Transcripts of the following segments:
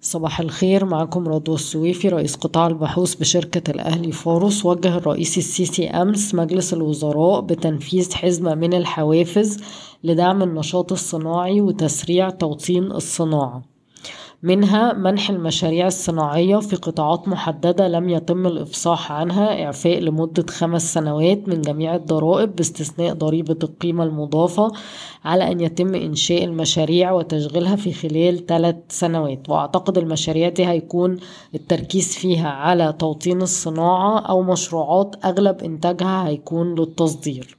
صباح الخير معكم رضوى السويفي رئيس قطاع البحوث بشركة الأهلي فاروس وجه الرئيس السيسي أمس مجلس الوزراء بتنفيذ حزمة من الحوافز لدعم النشاط الصناعي وتسريع توطين الصناعة. منها منح المشاريع الصناعية في قطاعات محددة لم يتم الإفصاح عنها إعفاء لمدة خمس سنوات من جميع الضرائب باستثناء ضريبة القيمة المضافة على أن يتم إنشاء المشاريع وتشغيلها في خلال ثلاث سنوات. وأعتقد المشاريع دي هيكون التركيز فيها على توطين الصناعة أو مشروعات أغلب إنتاجها هيكون للتصدير.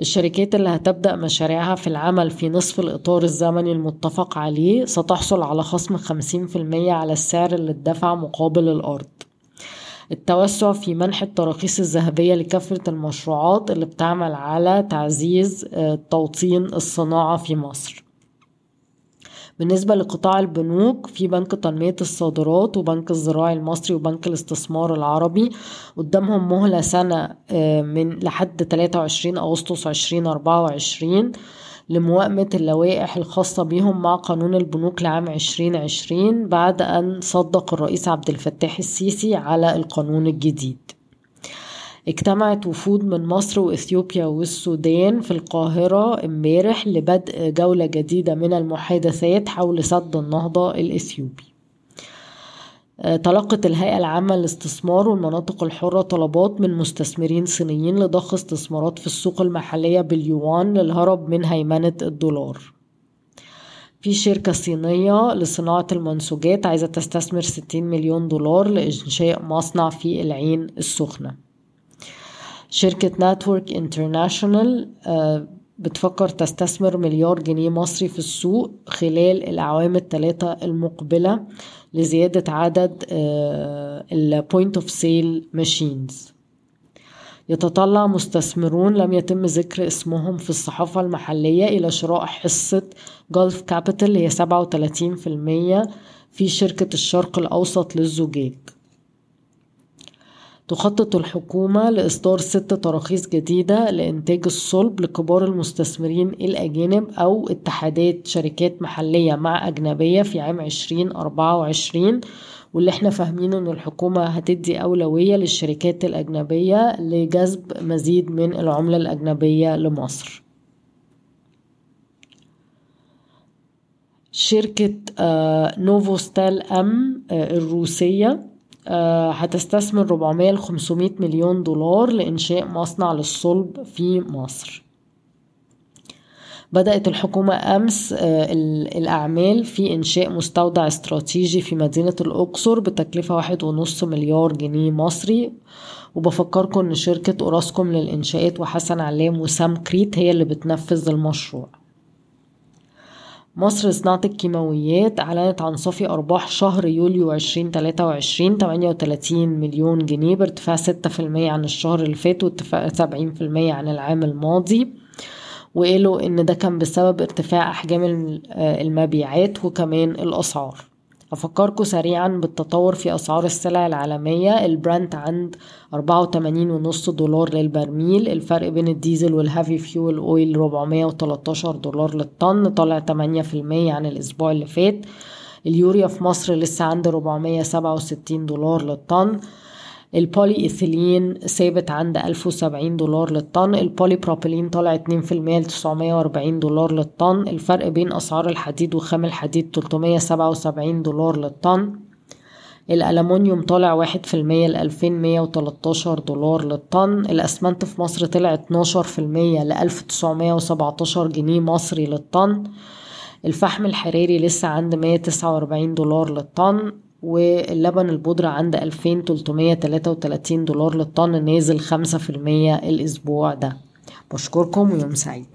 الشركات اللي هتبدأ مشاريعها في العمل في نصف الإطار الزمني المتفق عليه ستحصل على خصم 50% على السعر اللي اتدفع مقابل الأرض. التوسع في منح التراخيص الذهبية لكافة المشروعات اللي بتعمل على تعزيز آه، توطين الصناعة في مصر. بالنسبة لقطاع البنوك في بنك تنمية الصادرات وبنك الزراعي المصري وبنك الاستثمار العربي قدامهم مهلة سنة آه، من لحد 23 أغسطس 2024 لموائمة اللوائح الخاصة بهم مع قانون البنوك لعام 2020 بعد أن صدق الرئيس عبد الفتاح السيسي على القانون الجديد. اجتمعت وفود من مصر وإثيوبيا والسودان في القاهرة امبارح لبدء جولة جديدة من المحادثات حول سد النهضة الإثيوبي. آه، تلقت الهيئة العامة للاستثمار والمناطق الحرة طلبات من مستثمرين صينيين لضخ استثمارات في السوق المحلية باليوان للهرب من هيمنة الدولار. في شركة صينية لصناعة المنسوجات عايزة تستثمر 60 مليون دولار لإنشاء مصنع في العين السخنة. شركة Network International آه، بتفكر تستثمر مليار جنيه مصري في السوق خلال الأعوام الثلاثة المقبلة لزيادة عدد ال point of sale machines يتطلع مستثمرون لم يتم ذكر اسمهم في الصحافة المحلية إلى شراء حصة Gulf Capital هي 37% في شركة الشرق الأوسط للزجاج. تخطط الحكومة لإصدار ست تراخيص جديدة لإنتاج الصلب لكبار المستثمرين الأجانب أو اتحادات شركات محلية مع أجنبية في عام 2024 واللي إحنا فاهمين إن الحكومة هتدي أولوية للشركات الأجنبية لجذب مزيد من العملة الأجنبية لمصر. شركة آه، نوفوستال أم آه، الروسية هتستثمر 400 ل 500 مليون دولار لإنشاء مصنع للصلب في مصر. بدأت الحكومة أمس آه، الأعمال في إنشاء مستودع استراتيجي في مدينة الأقصر بتكلفة واحد ونص مليار جنيه مصري. وبفكركم إن شركة أوراسكوم للإنشاءات وحسن علام وسامكريت هي اللي بتنفذ المشروع. مصر لصناعة الكيماويات أعلنت عن صافي أرباح شهر يوليو 2023 38 مليون جنيه بارتفاع 6% عن الشهر اللي فات وارتفاع 70% عن العام الماضي. وقالوا إن ده كان بسبب ارتفاع أحجام المبيعات وكمان الأسعار. أفكركم سريعا بالتطور في أسعار السلع العالمية. البرنت عند أربعة وتمانين ونص دولار للبرميل. الفرق بين الديزل وال heavy fuel oil ربعمية وتلاتاشر دولار للطن طالع تمانية في المية عن الأسبوع اللي فات. اليوريا في مصر لسه عند ربعمية سبعة وستين دولار للطن. البولي إيثيلين ثابت عند 1070 دولار للطن البولي بروبيلين طالع 2% ل 940 دولار للطن الفرق بين أسعار الحديد وخام الحديد 377 دولار للطن الألمونيوم طالع واحد في المية لألفين مية وتلاتاشر دولار للطن الأسمنت في مصر طلع اتناشر في المية لألف تسعمية وسبعتاشر جنيه مصري للطن الفحم الحراري لسه عند مية تسعة وأربعين دولار للطن واللبن البودرة عند 2333 دولار للطن نازل 5% الأسبوع ده. بشكركم ويوم سعيد.